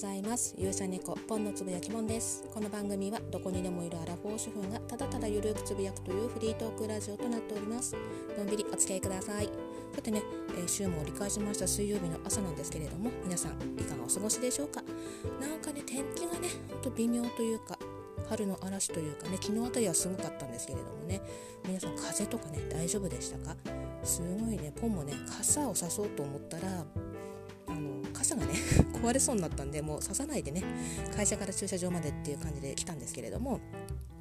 ざいます。勇者猫ポンのつぶやきもんです。この番組はどこにでもいるアラフォー主婦がただただゆるくつぶやくというフリートークラジオとなっております。のんびりお付き合いください。さてね、えー、週も折り返しました。水曜日の朝なんですけれども皆さんいかがお過ごしでしょうか？なんかね天気がねほんと微妙というか春の嵐というかね昨日あたりはすごかったんですけれどもね皆さん風とかね大丈夫でしたか？すごいねポンもね傘をさそうと思ったら壊れそうになったんでもう刺さないでね。会社から駐車場までっていう感じで来たんですけれども、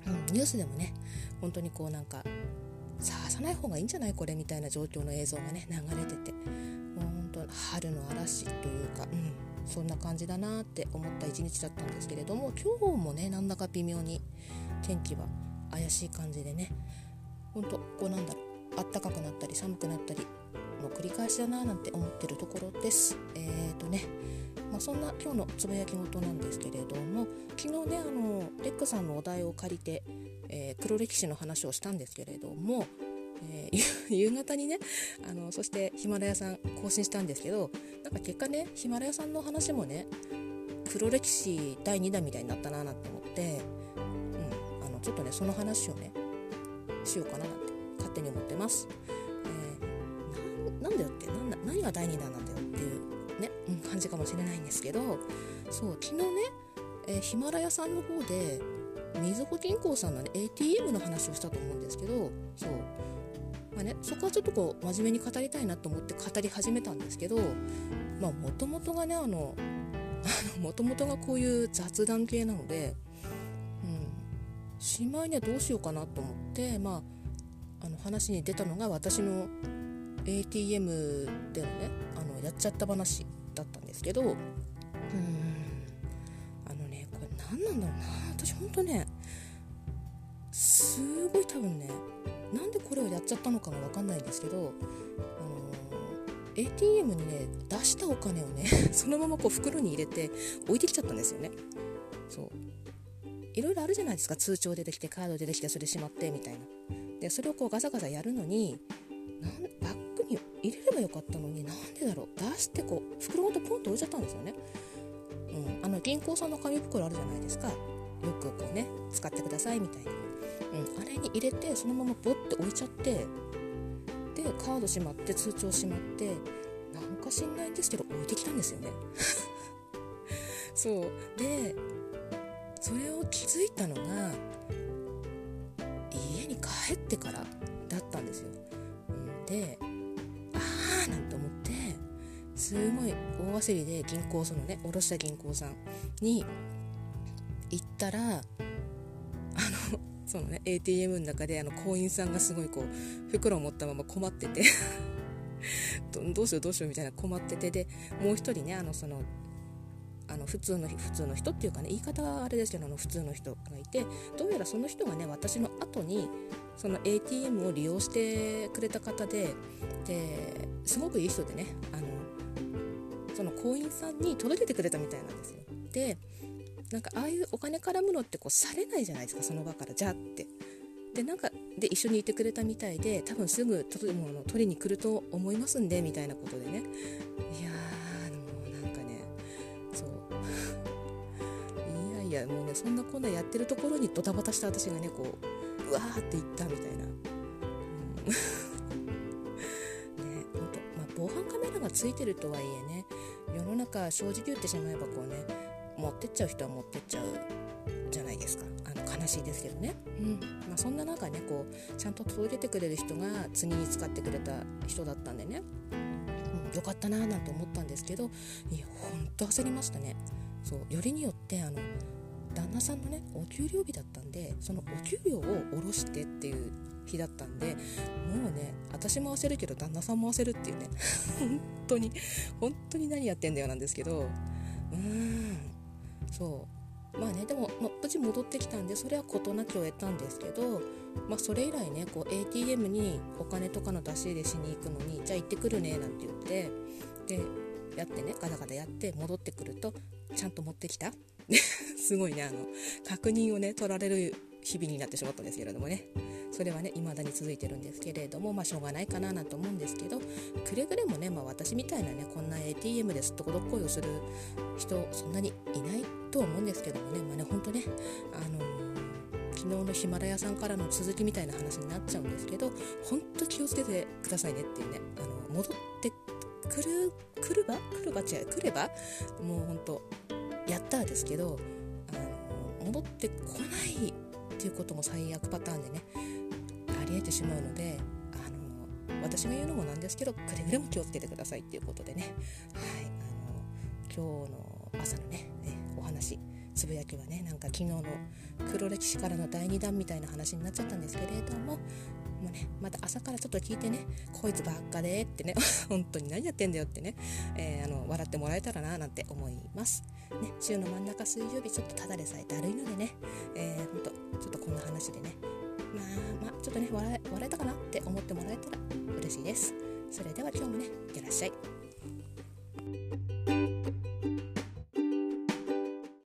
うん、ニュースでもね本当にこうなんか刺さない方がいいんじゃないこれみたいな状況の映像がね流れててもう本当春の嵐というか、うん、そんな感じだなって思った一日だったんですけれども今日もねなんだか微妙に天気は怪しい感じでねほんとこうなんだろうあったかくなったり寒くなったりの繰り返しだななんて思ってるところです。えーとねまあ、そんな今日のつぶやき事なんですけれども昨日ねあのレックさんのお題を借りて、えー、黒歴史の話をしたんですけれども、えー、夕方にねあのそしてヒマラヤさん更新したんですけどなんか結果ねヒマラヤさんの話もね黒歴史第2弾みたいになったななんて思って、うん、あのちょっとねその話をねしようかななんて勝手に思ってます。なんだよってなん何が第2弾なんだよっていうね、感じかもしれないんですけどそう昨日ね、ヒマラヤさんの方でみずほ銀行さんの、ね、ATM の話をしたと思うんですけどそうまあね、そこはちょっとこう真面目に語りたいなと思って語り始めたんですけどもともとがねあのもともとがこういう雑談系なので、うん、しまいにはどうしようかなと思ってまああの話に出たのが私の ATM でのねあのやっちゃった話だったんですけどうん。あのねこれ何なんだろうな。私ほんとねすごい多分ねなんでこれをやっちゃったのかが分かんないんですけど、あの ATM にね出したお金をね そのままこう袋に入れて置いてきちゃったんですよね。そう。いろいろあるじゃないですか。通帳出てきてカード出てきてそれしまってみたいな。でそれをこうガサガサやるのになんバッに入れればよかったのになんでだろう。出してこう袋ごとポンと置いちゃったんですよね、うん、あの銀行さんの紙袋あるじゃないですか。よくこうね使ってくださいみたいな、うん、あれに入れてそのままボッて置いちゃってでカードしまって通帳しまってなんか知んないんですけど置いてきたんですよね。そう。でそれを気づいたのが家に帰ってからだったんですよ、ですごい大焦りで銀行そのね下ろした銀行さんに行ったらあのそのね ATM の中であの行員さんがすごいこう袋を持ったまま困ってて どうしようどうしようみたいな困っててでもう一人ねあのそのあの普通の普通の人っていうかね言い方はあれですけどあの普通の人がいてどうやらその人がね私の後にその ATM を利用してくれた方でですごくいい人でねあのその行員さんに届けてくれたみたいなんですよ。でなんかああいうお金絡むのってこうされないじゃないですかその場から。じゃあって。でなんかで一緒にいてくれたみたいで多分すぐ取りに来ると思いますんでみたいなことでね。いやーもうなんかねそう。いやいやもうねそんなこんなやってるところにドタバタした私がねこううわーって言ったみたいな、うん。防犯カメラがついてるとはいえね世の中正直言ってしまえばこうね持ってっちゃう人は持ってっちゃうじゃないですか。あの悲しいですけどね、うん。まあ、そんな中ねこうちゃんと届けてくれる人が次に使ってくれた人だったんでね、うん、よかったなーなんて思ったんですけどいやほんと焦りましたね。そうよりによってあの旦那さんのねお給料日だったんでそのお給料を下ろしてっていう日だったんでもうね私も焦るけど旦那さんも焦るっていうね 本当に本当に何やってんだよなんですけどうーんそう。まあねでも、まあ、無事戻ってきたんでそれは事なきを得たんですけど、まあ、それ以来ねこう ATM にお金とかの出し入れしに行くのにじゃあ行ってくるねなんて言ってでやってねガタガタやって戻ってくるとちゃんと持ってきた？すごいねあの確認をね取られる日々になってしまったんですけれどもね。それはね未だに続いてるんですけれどもまあしょうがないかななんて思うんですけどくれぐれもね、まあ、私みたいなねこんな ATM ですっとこどっこいをする人そんなにいないと思うんですけどもね。まあね本当ねあのー、昨日のヒマラヤさんからの続きみたいな話になっちゃうんですけど本当気をつけてくださいねっていうねあの戻ってくる来るば？来るば？違う来れば？もう本当やったですけどあの戻ってこないっていうことも最悪パターンでねありえてしまうのであの私が言うのもなんですけどくれぐれも気をつけてくださいっていうことでね、はい、あの今日の朝のねねお話つぶやきはねなんか昨日の黒歴史からの第2弾みたいな話になっちゃったんですけれどももうねまた朝からちょっと聞いてねこいつばっかでってね 本当に何やってんだよってね、えー、あの笑ってもらえたらななんて思います。ね週の真ん中水曜日ちょっとただでさえだるいのでね、えー、ほんとちょっとこんな話でねまあまあちょっとね笑え笑えたかなって思ってもらえたら嬉しいです。それでは今日もねいってらっしゃい。